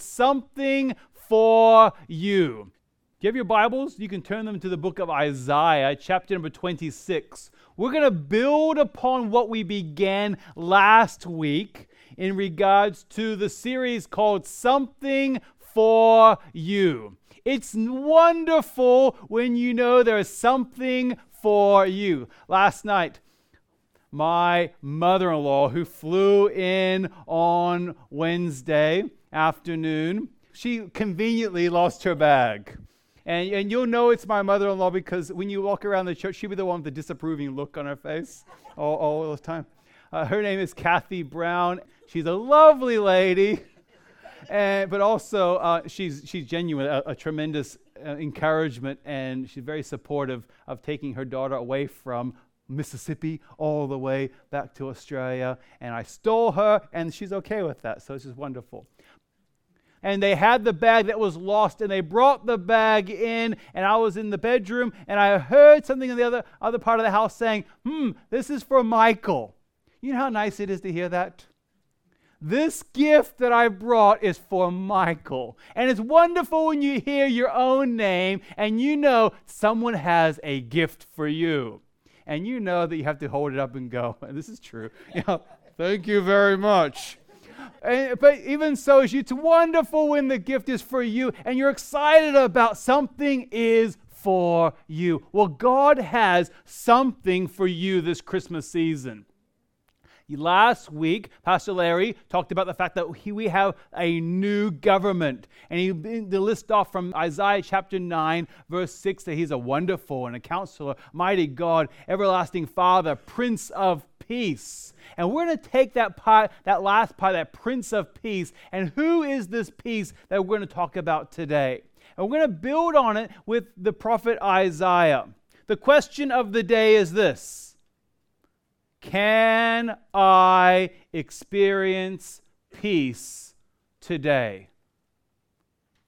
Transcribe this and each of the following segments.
something for you. Do you have your Bibles? You can turn them to the book of Isaiah, chapter number 26. We're going to build upon what we began last week in regards to the series called Something for You. It's wonderful when you know there is something for you. Last night, my mother in law, who flew in on Wednesday afternoon, she conveniently lost her bag. And, and you'll know it's my mother in law because when you walk around the church, she'll be the one with the disapproving look on her face all, all the time. Uh, her name is Kathy Brown. She's a lovely lady, and, but also uh, she's, she's genuine, a, a tremendous uh, encouragement, and she's very supportive of taking her daughter away from Mississippi all the way back to Australia. And I stole her, and she's okay with that. So it's just wonderful and they had the bag that was lost and they brought the bag in and i was in the bedroom and i heard something in the other, other part of the house saying hmm this is for michael you know how nice it is to hear that this gift that I brought is for Michael. And it's wonderful when you hear your own name and you know someone has a gift for you. And you know that you have to hold it up and go, and this is true. You know, Thank you very much. And, but even so, it's wonderful when the gift is for you and you're excited about something is for you. Well, God has something for you this Christmas season. Last week, Pastor Larry talked about the fact that we have a new government. And he the list off from Isaiah chapter 9, verse 6, that he's a wonderful and a counselor, mighty God, everlasting Father, Prince of Peace. And we're going to take that part, that last part, that Prince of Peace, and who is this peace that we're going to talk about today? And we're going to build on it with the prophet Isaiah. The question of the day is this can I experience peace today?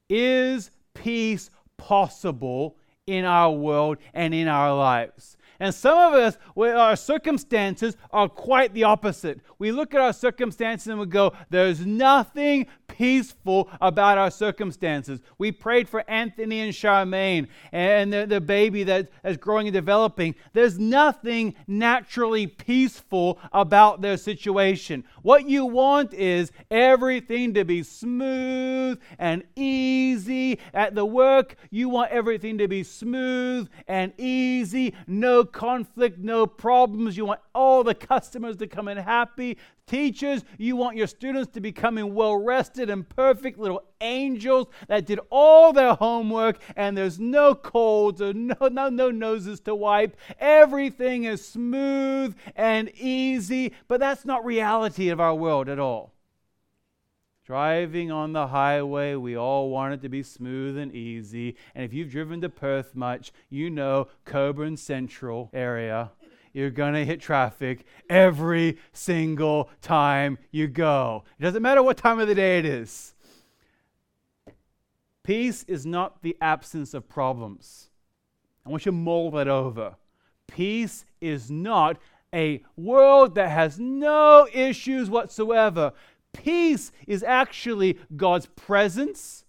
Is peace possible in our world and in our lives? And some of us, our circumstances are quite the opposite. We look at our circumstances and we go, there's nothing peaceful about our circumstances. We prayed for Anthony and Charmaine and the, the baby that is growing and developing. There's nothing naturally peaceful about their situation. What you want is everything to be smooth and easy. At the work, you want everything to be smooth and easy, no conflict, no problems. You want all the customers to come in happy. Teachers, you want your students to be coming well rested and perfect little angels that did all their homework and there's no colds or no, no, no noses to wipe. Everything is smooth and easy, but that's not reality of our world at all. Driving on the highway, we all want it to be smooth and easy. And if you've driven to Perth much, you know Cockburn Central area. You're going to hit traffic every single time you go. It doesn't matter what time of the day it is. Peace is not the absence of problems. I want you to mull that over. Peace is not a world that has no issues whatsoever. Peace is actually God's presence,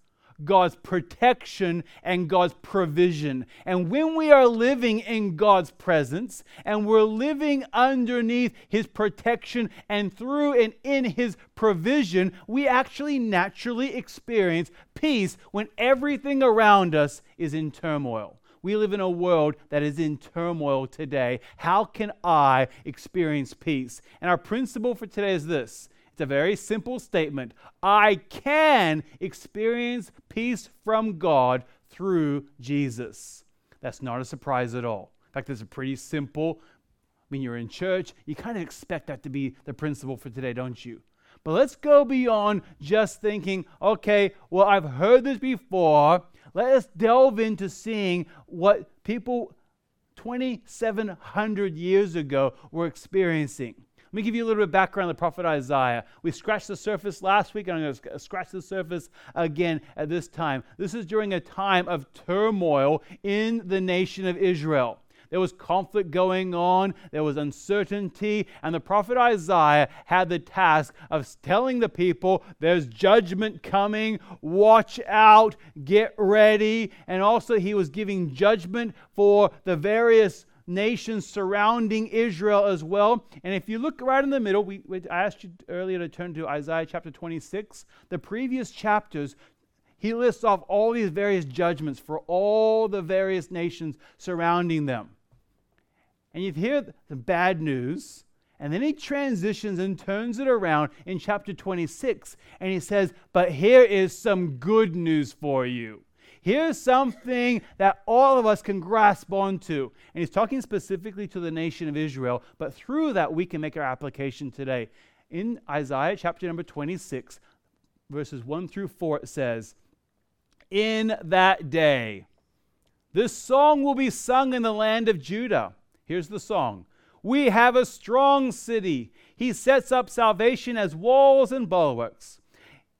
God's protection, and God's provision. And when we are living in God's presence and we're living underneath His protection and through and in His provision, we actually naturally experience peace when everything around us is in turmoil. We live in a world that is in turmoil today. How can I experience peace? And our principle for today is this it's a very simple statement. I can experience peace from God through Jesus. That's not a surprise at all. In fact, it's a pretty simple. When you're in church, you kind of expect that to be the principle for today, don't you? But let's go beyond just thinking, okay, well, I've heard this before. Let us delve into seeing what people 2,700 years ago were experiencing. Let me give you a little bit of background on the prophet Isaiah. We scratched the surface last week, and I'm going to scratch the surface again at this time. This is during a time of turmoil in the nation of Israel. There was conflict going on, there was uncertainty, and the prophet Isaiah had the task of telling the people there's judgment coming, watch out, get ready. And also, he was giving judgment for the various nations surrounding Israel as well. And if you look right in the middle, we, I asked you earlier to turn to Isaiah chapter 26. The previous chapters, he lists off all these various judgments for all the various nations surrounding them. And you hear the bad news, and then he transitions and turns it around in chapter 26, and he says, But here is some good news for you. Here's something that all of us can grasp onto. And he's talking specifically to the nation of Israel, but through that we can make our application today. In Isaiah chapter number 26, verses 1 through 4, it says, In that day, this song will be sung in the land of Judah. Here's the song We have a strong city. He sets up salvation as walls and bulwarks.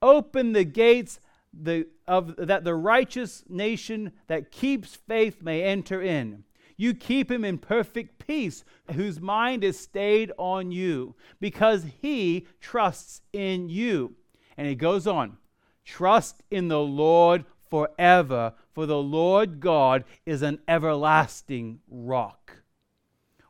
Open the gates the, of, that the righteous nation that keeps faith may enter in. You keep him in perfect peace, whose mind is stayed on you, because he trusts in you. And he goes on trust in the Lord forever, for the Lord God is an everlasting rock.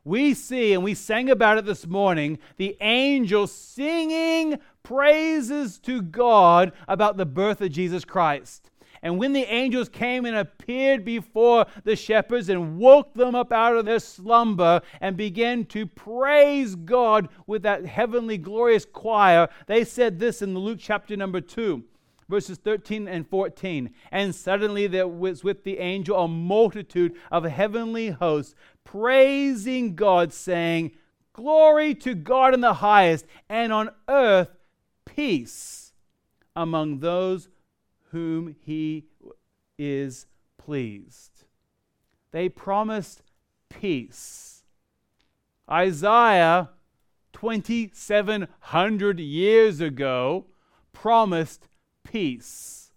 We see, and we sang about it this morning, the angels singing praises to God about the birth of Jesus Christ. And when the angels came and appeared before the shepherds and woke them up out of their slumber and began to praise God with that heavenly glorious choir, they said this in Luke chapter number 2 verses 13 and 14. And suddenly there was with the angel a multitude of heavenly hosts praising God, saying, Glory to God in the highest, and on earth peace among those whom he is pleased. They promised peace. Isaiah, 2,700 years ago, promised peace.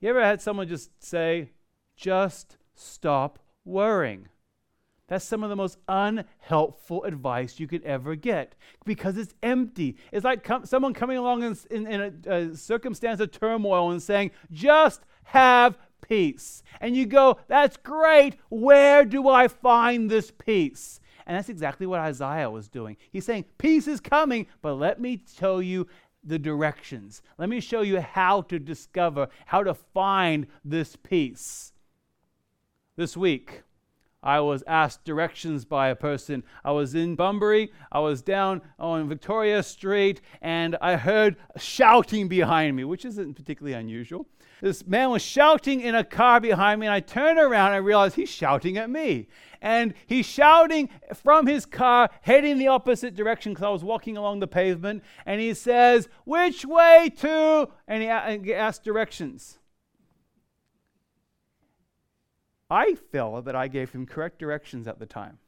You ever had someone just say, just stop worrying? That's some of the most unhelpful advice you could ever get because it's empty. It's like com- someone coming along in, in, in a, a circumstance of turmoil and saying, just have peace. And you go, that's great. Where do I find this peace? And that's exactly what Isaiah was doing. He's saying, Peace is coming, but let me tell you the directions. Let me show you how to discover, how to find this peace. This week, I was asked directions by a person. I was in Bunbury, I was down on Victoria Street, and I heard shouting behind me, which isn't particularly unusual. This man was shouting in a car behind me, and I turned around and I realized he's shouting at me. And he's shouting from his car, heading the opposite direction because I was walking along the pavement. And he says, Which way to? And he asked directions. I felt that I gave him correct directions at the time.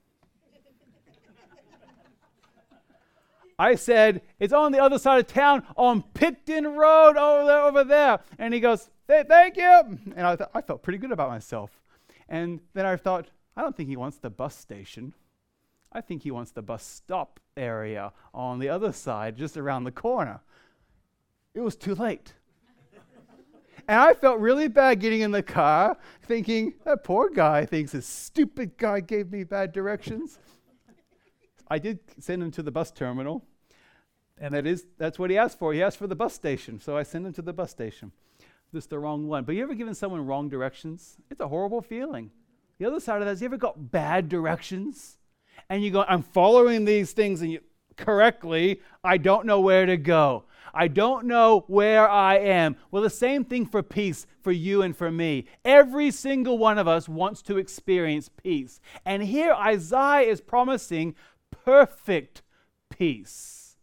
I said, It's on the other side of town on Picton Road over there, over there. And he goes, Thank you. And I, th- I felt pretty good about myself. And then I thought, I don't think he wants the bus station. I think he wants the bus stop area on the other side, just around the corner. It was too late. And I felt really bad getting in the car, thinking, that poor guy thinks this stupid guy gave me bad directions. I did send him to the bus terminal, and that is that's what he asked for. He asked for the bus station, so I sent him to the bus station. This is the wrong one. But you ever given someone wrong directions? It's a horrible feeling. The other side of that is you ever got bad directions? And you go, I'm following these things and you correctly, I don't know where to go. I don't know where I am. Well, the same thing for peace for you and for me. Every single one of us wants to experience peace. And here Isaiah is promising perfect peace.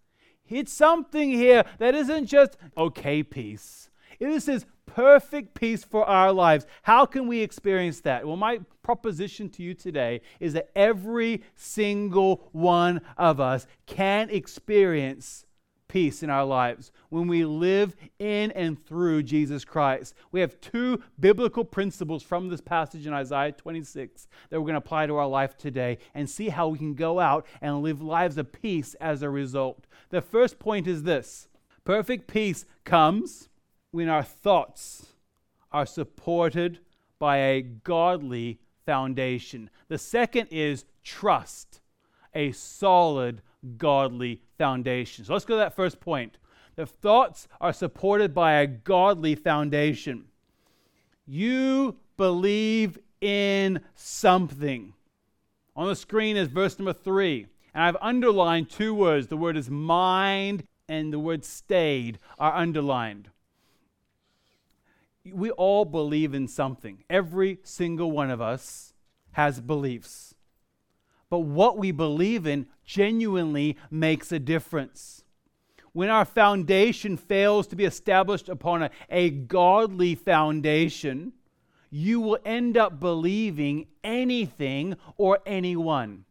It's something here that isn't just okay peace. This is perfect peace for our lives. How can we experience that? Well, my proposition to you today is that every single one of us can experience peace in our lives when we live in and through Jesus Christ. We have two biblical principles from this passage in Isaiah 26 that we're going to apply to our life today and see how we can go out and live lives of peace as a result. The first point is this perfect peace comes when our thoughts are supported by a godly foundation. The second is trust, a solid, godly foundation. So let's go to that first point. The thoughts are supported by a godly foundation. You believe in something. On the screen is verse number three. And I've underlined two words. The word is mind and the word stayed are underlined. We all believe in something. Every single one of us has beliefs. But what we believe in genuinely makes a difference. When our foundation fails to be established upon a, a godly foundation, you will end up believing anything or anyone.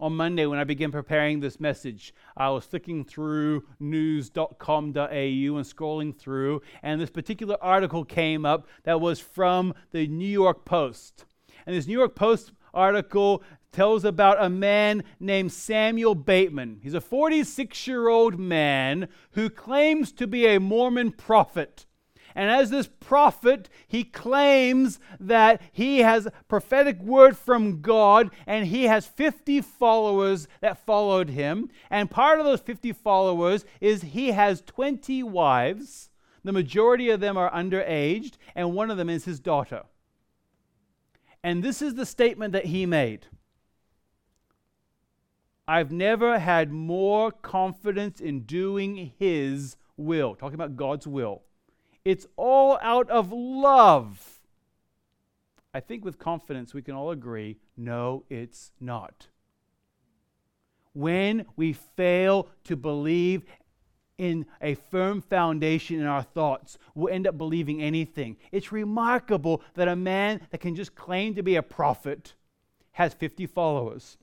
On Monday, when I began preparing this message, I was flicking through news.com.au and scrolling through, and this particular article came up that was from the New York Post. And this New York Post article tells about a man named Samuel Bateman. He's a 46 year old man who claims to be a Mormon prophet. And as this prophet, he claims that he has prophetic word from God and he has 50 followers that followed him. And part of those 50 followers is he has 20 wives. The majority of them are underaged, and one of them is his daughter. And this is the statement that he made I've never had more confidence in doing His will. Talking about God's will. It's all out of love. I think with confidence we can all agree no, it's not. When we fail to believe in a firm foundation in our thoughts, we'll end up believing anything. It's remarkable that a man that can just claim to be a prophet has 50 followers.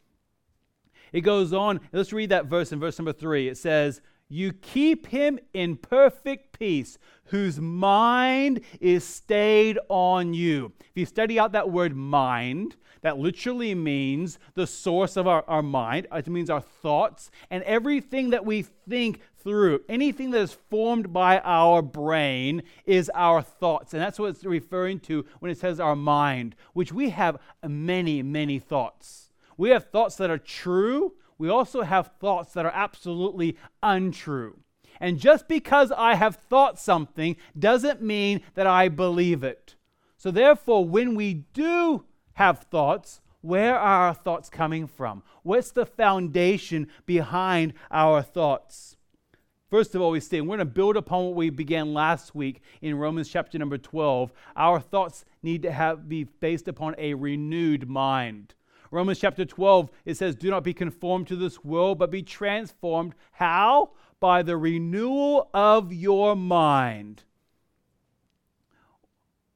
It goes on. Let's read that verse in verse number three. It says, You keep him in perfect peace, whose mind is stayed on you. If you study out that word mind, that literally means the source of our, our mind. It means our thoughts and everything that we think through. Anything that is formed by our brain is our thoughts. And that's what it's referring to when it says our mind, which we have many, many thoughts. We have thoughts that are true. We also have thoughts that are absolutely untrue. And just because I have thought something doesn't mean that I believe it. So, therefore, when we do have thoughts, where are our thoughts coming from? What's the foundation behind our thoughts? First of all, we say we're going to build upon what we began last week in Romans chapter number 12. Our thoughts need to have, be based upon a renewed mind. Romans chapter 12, it says, Do not be conformed to this world, but be transformed. How? By the renewal of your mind.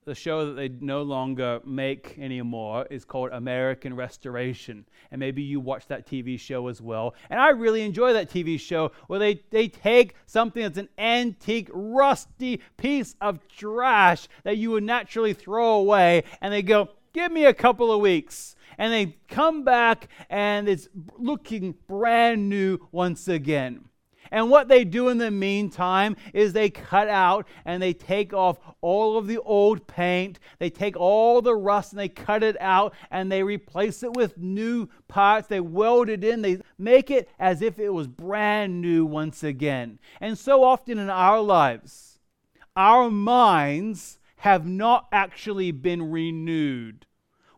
The show that they no longer make anymore is called American Restoration. And maybe you watch that TV show as well. And I really enjoy that TV show where they, they take something that's an antique, rusty piece of trash that you would naturally throw away and they go, Give me a couple of weeks and they come back and it's looking brand new once again. And what they do in the meantime is they cut out and they take off all of the old paint, they take all the rust and they cut it out and they replace it with new parts. They weld it in, they make it as if it was brand new once again. And so often in our lives, our minds have not actually been renewed.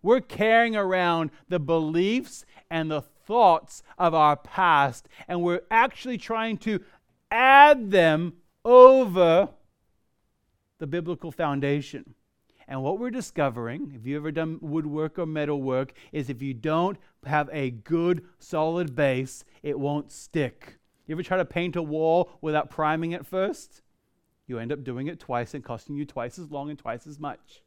We're carrying around the beliefs and the thoughts of our past, and we're actually trying to add them over the biblical foundation. And what we're discovering, if you've ever done woodwork or metalwork, is if you don't have a good, solid base, it won't stick. You ever try to paint a wall without priming it first? You end up doing it twice and costing you twice as long and twice as much.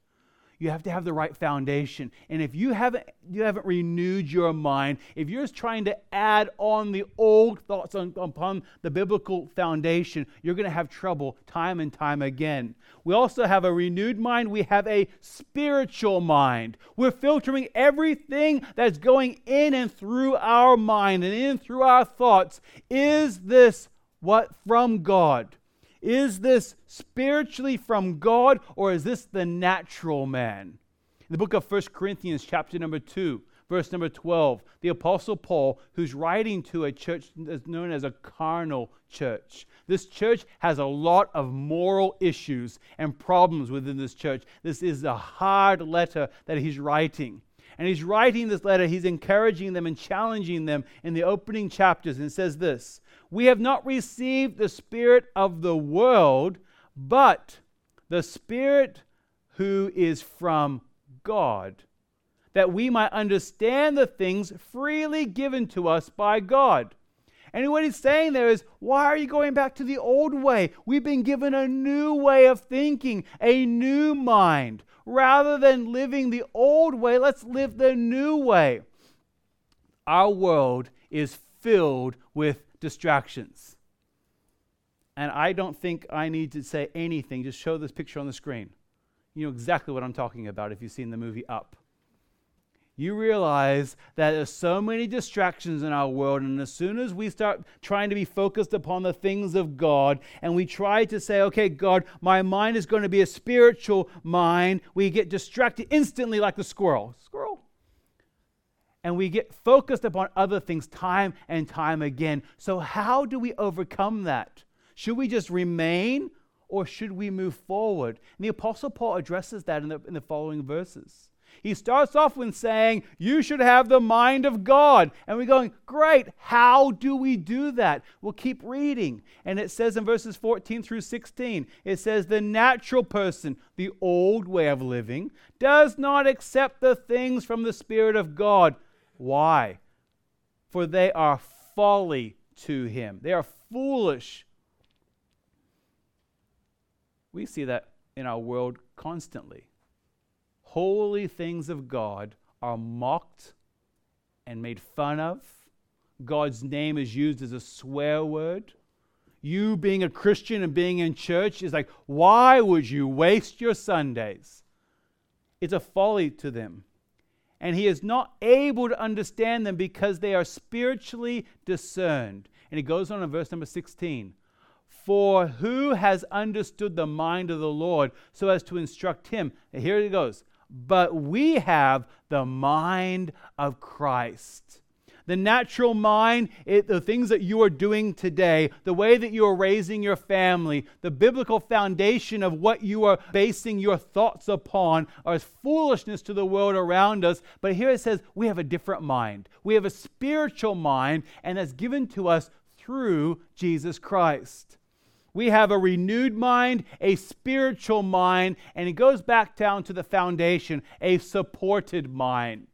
You have to have the right foundation. And if you haven't you haven't renewed your mind, if you're just trying to add on the old thoughts on, upon the biblical foundation, you're going to have trouble time and time again. We also have a renewed mind, we have a spiritual mind. We're filtering everything that's going in and through our mind and in through our thoughts. Is this what from God? Is this spiritually from God or is this the natural man? In the book of 1 Corinthians, chapter number 2, verse number 12, the Apostle Paul, who's writing to a church that's known as a carnal church. This church has a lot of moral issues and problems within this church. This is a hard letter that he's writing. And he's writing this letter, he's encouraging them and challenging them in the opening chapters, and says this We have not received the Spirit of the world, but the Spirit who is from God, that we might understand the things freely given to us by God. And what he's saying there is, why are you going back to the old way? We've been given a new way of thinking, a new mind. Rather than living the old way, let's live the new way. Our world is filled with distractions. And I don't think I need to say anything. Just show this picture on the screen. You know exactly what I'm talking about if you've seen the movie Up you realize that there's so many distractions in our world and as soon as we start trying to be focused upon the things of god and we try to say okay god my mind is going to be a spiritual mind we get distracted instantly like the squirrel squirrel and we get focused upon other things time and time again so how do we overcome that should we just remain or should we move forward and the apostle paul addresses that in the, in the following verses he starts off with saying, You should have the mind of God. And we're going, Great. How do we do that? We'll keep reading. And it says in verses 14 through 16, it says, The natural person, the old way of living, does not accept the things from the Spirit of God. Why? For they are folly to him, they are foolish. We see that in our world constantly holy things of God are mocked and made fun of. God's name is used as a swear word. You being a Christian and being in church is like, why would you waste your Sundays? It's a folly to them. And he is not able to understand them because they are spiritually discerned. And he goes on in verse number 16 For who has understood the mind of the Lord so as to instruct him? And here he goes but we have the mind of Christ. The natural mind, it, the things that you are doing today, the way that you are raising your family, the biblical foundation of what you are basing your thoughts upon are foolishness to the world around us. But here it says we have a different mind. We have a spiritual mind, and that's given to us through Jesus Christ. We have a renewed mind, a spiritual mind, and it goes back down to the foundation, a supported mind.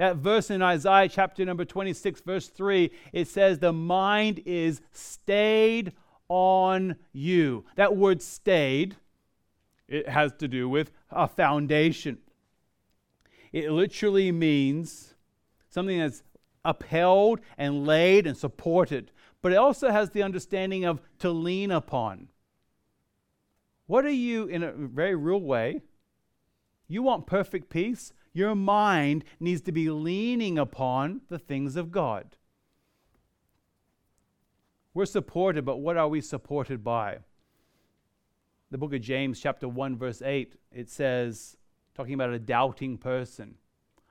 That verse in Isaiah chapter number 26, verse 3, it says, The mind is stayed on you. That word stayed, it has to do with a foundation. It literally means something that's upheld and laid and supported but it also has the understanding of to lean upon. What are you, in a very real way, you want perfect peace? Your mind needs to be leaning upon the things of God. We're supported, but what are we supported by? The book of James, chapter 1, verse 8, it says, talking about a doubting person.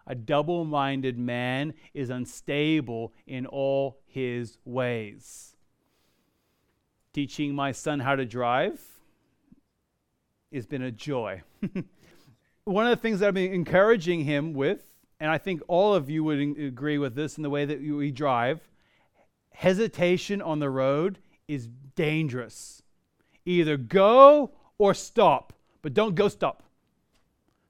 A double minded man is unstable in all his ways. Teaching my son how to drive has been a joy. One of the things that I've been encouraging him with, and I think all of you would agree with this in the way that we drive, hesitation on the road is dangerous. Either go or stop, but don't go stop.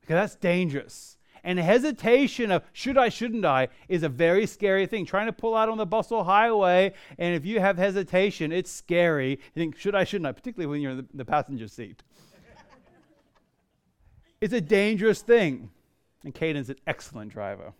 Because that's dangerous. And hesitation of should I, shouldn't I is a very scary thing. Trying to pull out on the Bussell highway, and if you have hesitation, it's scary. You think, should I, shouldn't I, particularly when you're in the, the passenger seat. Is a dangerous thing. And Caden's an excellent driver.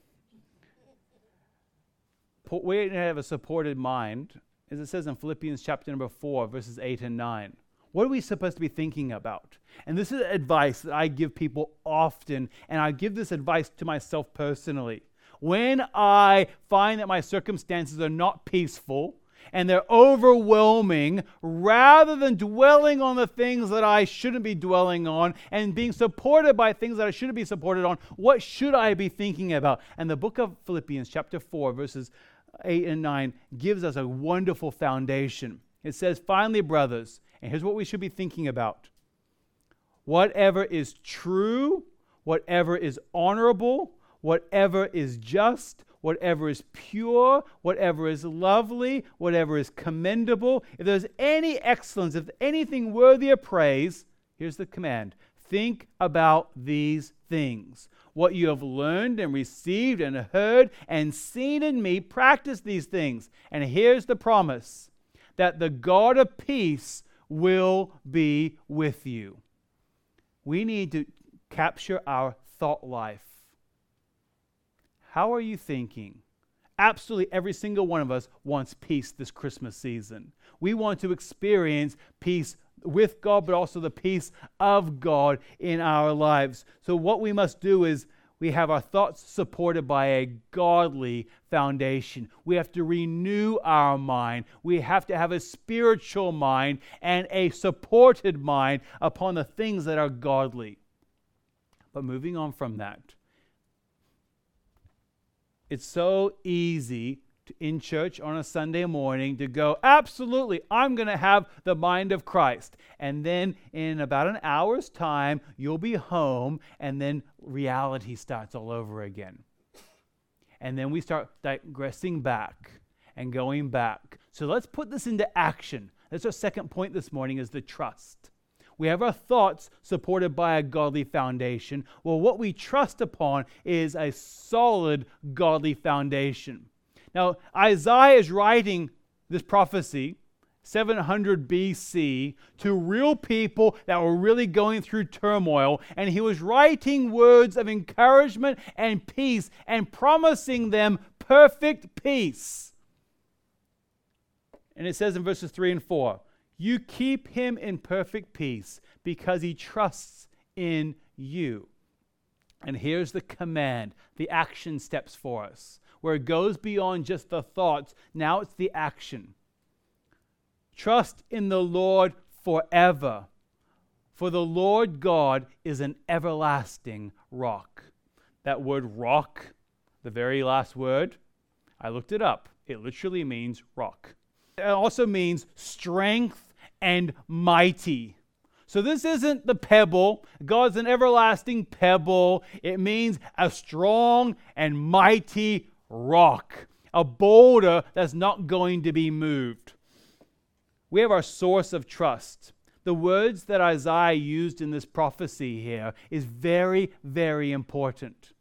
We have a supported mind, as it says in Philippians chapter number 4, verses 8 and 9. What are we supposed to be thinking about? And this is advice that I give people often, and I give this advice to myself personally. When I find that my circumstances are not peaceful, and they're overwhelming rather than dwelling on the things that I shouldn't be dwelling on and being supported by things that I shouldn't be supported on. What should I be thinking about? And the book of Philippians, chapter 4, verses 8 and 9, gives us a wonderful foundation. It says, Finally, brothers, and here's what we should be thinking about whatever is true, whatever is honorable, whatever is just, whatever is pure, whatever is lovely, whatever is commendable, if there's any excellence, if anything worthy of praise, here's the command think about these things. What you have learned and received and heard and seen in me, practice these things. And here's the promise that the God of peace will be with you. We need to capture our thought life how are you thinking? Absolutely every single one of us wants peace this Christmas season. We want to experience peace with God, but also the peace of God in our lives. So, what we must do is we have our thoughts supported by a godly foundation. We have to renew our mind. We have to have a spiritual mind and a supported mind upon the things that are godly. But moving on from that, it's so easy to, in church on a Sunday morning to go, absolutely, I'm going to have the mind of Christ. And then in about an hour's time, you'll be home, and then reality starts all over again. And then we start digressing back and going back. So let's put this into action. That's our second point this morning is the trust. We have our thoughts supported by a godly foundation. Well, what we trust upon is a solid godly foundation. Now, Isaiah is writing this prophecy 700 BC to real people that were really going through turmoil. And he was writing words of encouragement and peace and promising them perfect peace. And it says in verses 3 and 4 you keep him in perfect peace because he trusts in you. And here's the command, the action steps for us, where it goes beyond just the thoughts. Now it's the action. Trust in the Lord forever, for the Lord God is an everlasting rock. That word rock, the very last word, I looked it up. It literally means rock. It also means strength and mighty. So this isn't the pebble. God's an everlasting pebble. It means a strong and mighty rock, a boulder that's not going to be moved. We have our source of trust. The words that Isaiah used in this prophecy here is very, very important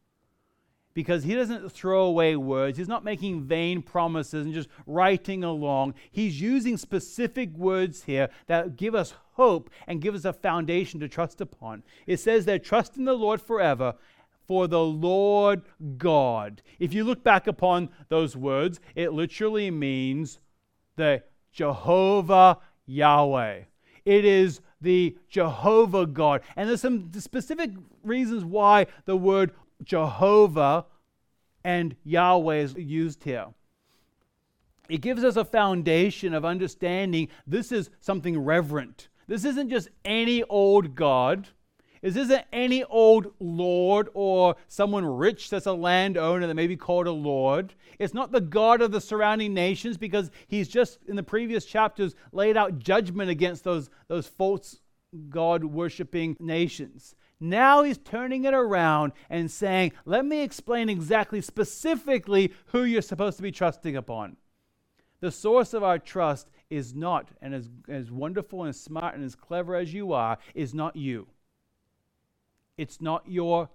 because he doesn't throw away words. He's not making vain promises and just writing along. He's using specific words here that give us hope and give us a foundation to trust upon. It says that trust in the Lord forever, for the Lord God. If you look back upon those words, it literally means the Jehovah Yahweh. It is the Jehovah God. And there's some specific reasons why the word Jehovah and Yahweh is used here. It gives us a foundation of understanding this is something reverent. This isn't just any old God. This isn't any old lord or someone rich that's a landowner that may be called a lord. It's not the God of the surrounding nations because he's just in the previous chapters laid out judgment against those, those false God worshiping nations. Now he's turning it around and saying, Let me explain exactly, specifically, who you're supposed to be trusting upon. The source of our trust is not, and as, as wonderful and smart and as clever as you are, is not you. It's not your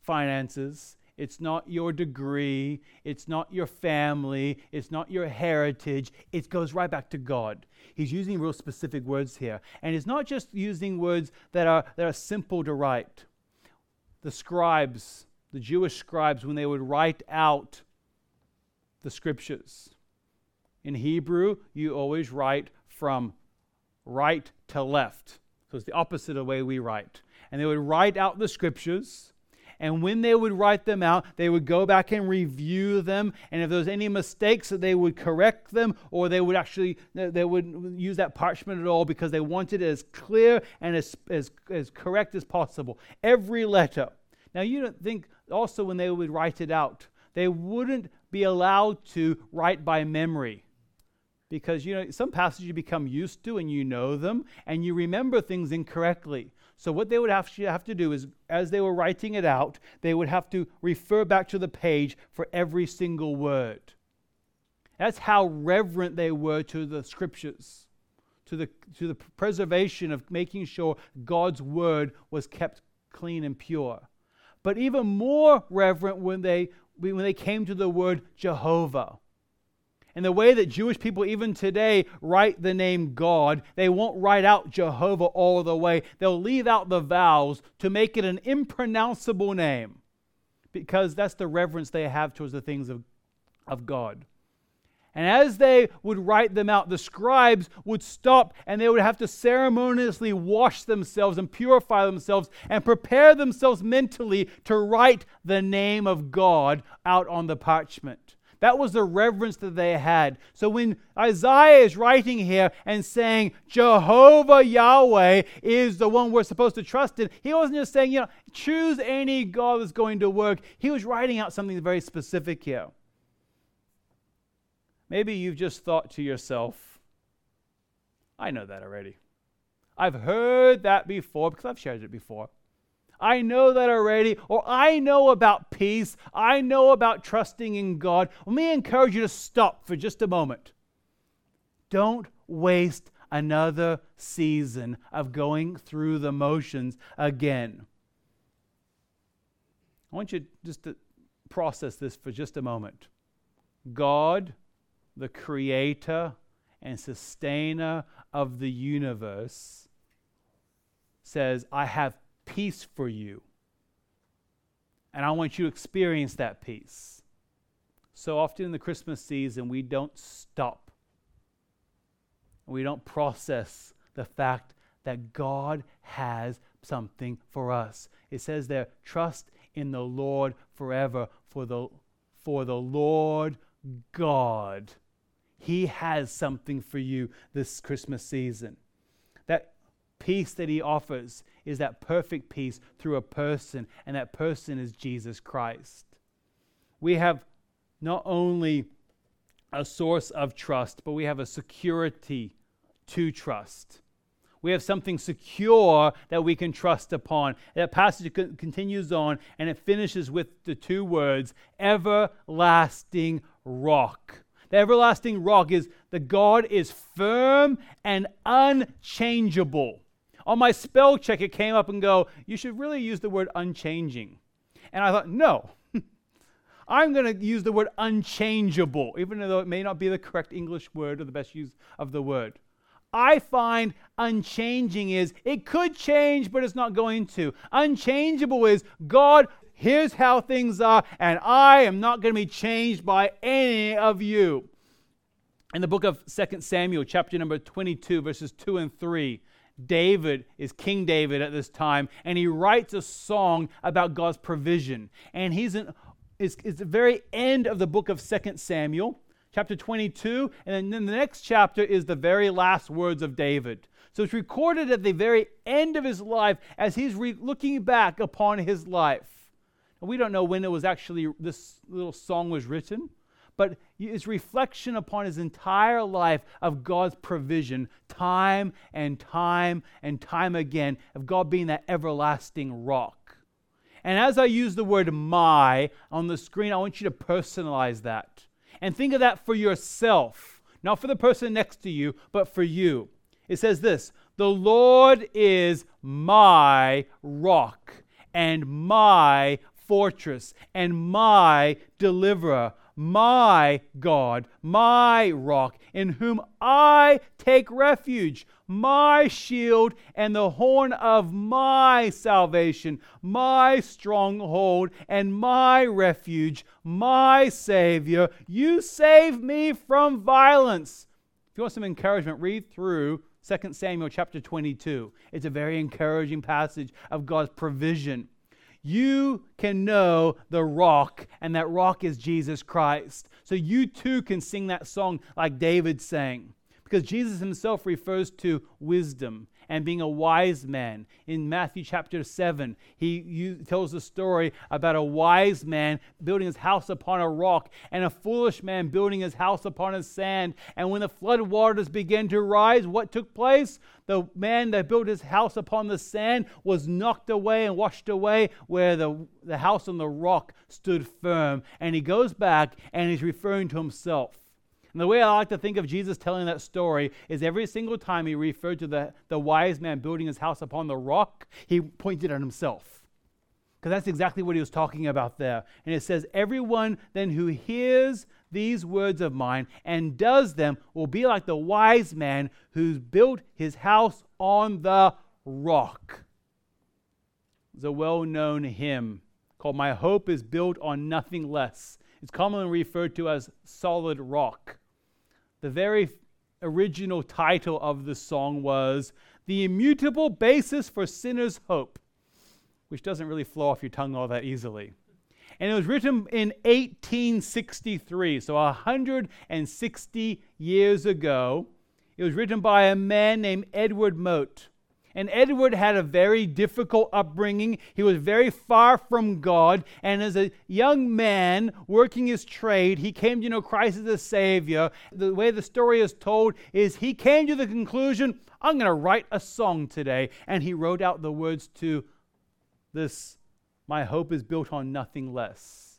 finances. It's not your degree. It's not your family. It's not your heritage. It goes right back to God. He's using real specific words here. And he's not just using words that are, that are simple to write. the scribes, the Jewish scribes, when they would write out the scriptures. In Hebrew, you always write from right to left. So it's the opposite of the way we write. And they would write out the scriptures. And when they would write them out, they would go back and review them. And if there was any mistakes, they would correct them, or they would actually they would use that parchment at all because they wanted it as clear and as, as, as correct as possible. Every letter. Now you don't think also when they would write it out, they wouldn't be allowed to write by memory because you know some passages you become used to and you know them and you remember things incorrectly so what they would have to, have to do is as they were writing it out they would have to refer back to the page for every single word. That's how reverent they were to the scriptures to the to the preservation of making sure god's word was kept clean and pure. But even more reverent when they when they came to the word jehovah and the way that Jewish people, even today, write the name God, they won't write out Jehovah all the way. They'll leave out the vowels to make it an impronounceable name because that's the reverence they have towards the things of, of God. And as they would write them out, the scribes would stop and they would have to ceremoniously wash themselves and purify themselves and prepare themselves mentally to write the name of God out on the parchment. That was the reverence that they had. So when Isaiah is writing here and saying Jehovah Yahweh is the one we're supposed to trust in, he wasn't just saying, you know, choose any God that's going to work. He was writing out something very specific here. Maybe you've just thought to yourself, I know that already. I've heard that before because I've shared it before. I know that already, or I know about peace. I know about trusting in God. Let me encourage you to stop for just a moment. Don't waste another season of going through the motions again. I want you just to process this for just a moment. God, the creator and sustainer of the universe, says, I have peace for you. And I want you to experience that peace. So often in the Christmas season, we don't stop. We don't process the fact that God has something for us. It says there, trust in the Lord forever, for the, for the Lord God. He has something for you this Christmas season. That peace that He offers is that perfect peace through a person, and that person is Jesus Christ. We have not only a source of trust, but we have a security to trust. We have something secure that we can trust upon. That passage continues on and it finishes with the two words everlasting rock. The everlasting rock is the God is firm and unchangeable on my spell check, it came up and go, you should really use the word unchanging. And I thought, no, I'm going to use the word unchangeable, even though it may not be the correct English word or the best use of the word. I find unchanging is it could change, but it's not going to. Unchangeable is God, here's how things are, and I am not going to be changed by any of you. In the book of 2 Samuel, chapter number 22, verses 2 and 3, David is King David at this time, and he writes a song about God's provision. And he's in, it's, the very end of the book of Second Samuel, chapter 22, and then the next chapter is the very last words of David. So it's recorded at the very end of his life as he's re- looking back upon his life. And we don't know when it was actually this little song was written, but his reflection upon his entire life of God's provision, time and time and time again, of God being that everlasting rock. And as I use the word my on the screen, I want you to personalize that. And think of that for yourself, not for the person next to you, but for you. It says this The Lord is my rock and my fortress and my deliverer my God, my rock, in whom I take refuge, my shield and the horn of my salvation, my stronghold and my refuge, my Savior. You save me from violence. If you want some encouragement, read through 2 Samuel chapter 22. It's a very encouraging passage of God's provision you can know the rock, and that rock is Jesus Christ. So you too can sing that song like David sang, because Jesus himself refers to wisdom and being a wise man. In Matthew chapter 7, he tells the story about a wise man building his house upon a rock and a foolish man building his house upon a sand. And when the flood waters began to rise, what took place? The man that built his house upon the sand was knocked away and washed away, where the, the house on the rock stood firm. And he goes back and he's referring to himself. And the way I like to think of Jesus telling that story is every single time he referred to the, the wise man building his house upon the rock, he pointed at himself. Because that's exactly what he was talking about there. And it says, Everyone then who hears these words of mine and does them will be like the wise man who's built his house on the rock. There's a well known hymn called My Hope is Built on Nothing Less. It's commonly referred to as Solid Rock. The very original title of the song was The Immutable Basis for Sinners' Hope, which doesn't really flow off your tongue all that easily. And it was written in 1863, so 160 years ago. It was written by a man named Edward Mote. And Edward had a very difficult upbringing. He was very far from God. And as a young man working his trade, he came to know Christ as a Savior. The way the story is told is he came to the conclusion I'm going to write a song today. And he wrote out the words to this My hope is built on nothing less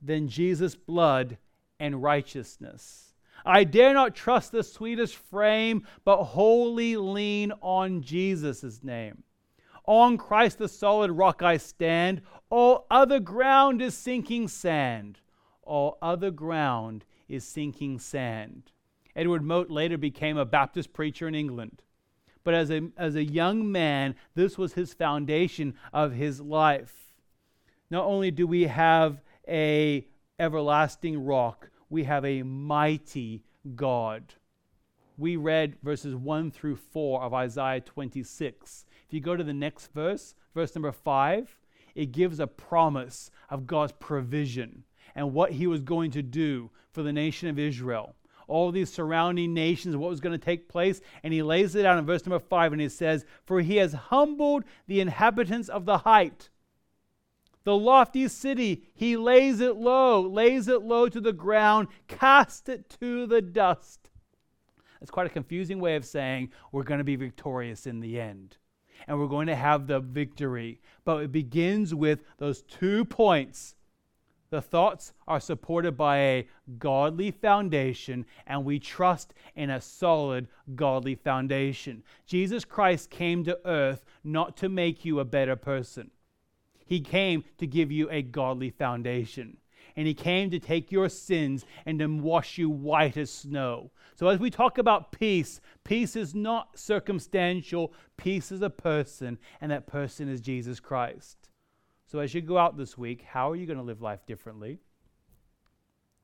than Jesus' blood and righteousness. I dare not trust the sweetest frame, but wholly lean on Jesus' name. On Christ the solid rock I stand. All other ground is sinking sand. All other ground is sinking sand. Edward Mote later became a Baptist preacher in England. But as a, as a young man, this was his foundation of his life. Not only do we have a everlasting rock, we have a mighty God. We read verses 1 through 4 of Isaiah 26. If you go to the next verse, verse number 5, it gives a promise of God's provision and what he was going to do for the nation of Israel. All these surrounding nations, what was going to take place. And he lays it out in verse number 5 and he says, For he has humbled the inhabitants of the height the lofty city, he lays it low, lays it low to the ground, cast it to the dust. That's quite a confusing way of saying we're going to be victorious in the end. And we're going to have the victory. But it begins with those two points. The thoughts are supported by a godly foundation, and we trust in a solid godly foundation. Jesus Christ came to earth not to make you a better person. He came to give you a godly foundation. And he came to take your sins and to wash you white as snow. So, as we talk about peace, peace is not circumstantial, peace is a person, and that person is Jesus Christ. So, as you go out this week, how are you going to live life differently?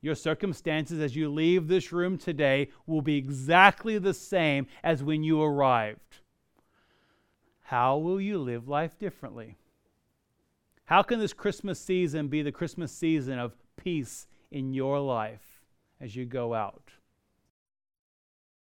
Your circumstances as you leave this room today will be exactly the same as when you arrived. How will you live life differently? How can this Christmas season be the Christmas season of peace in your life as you go out?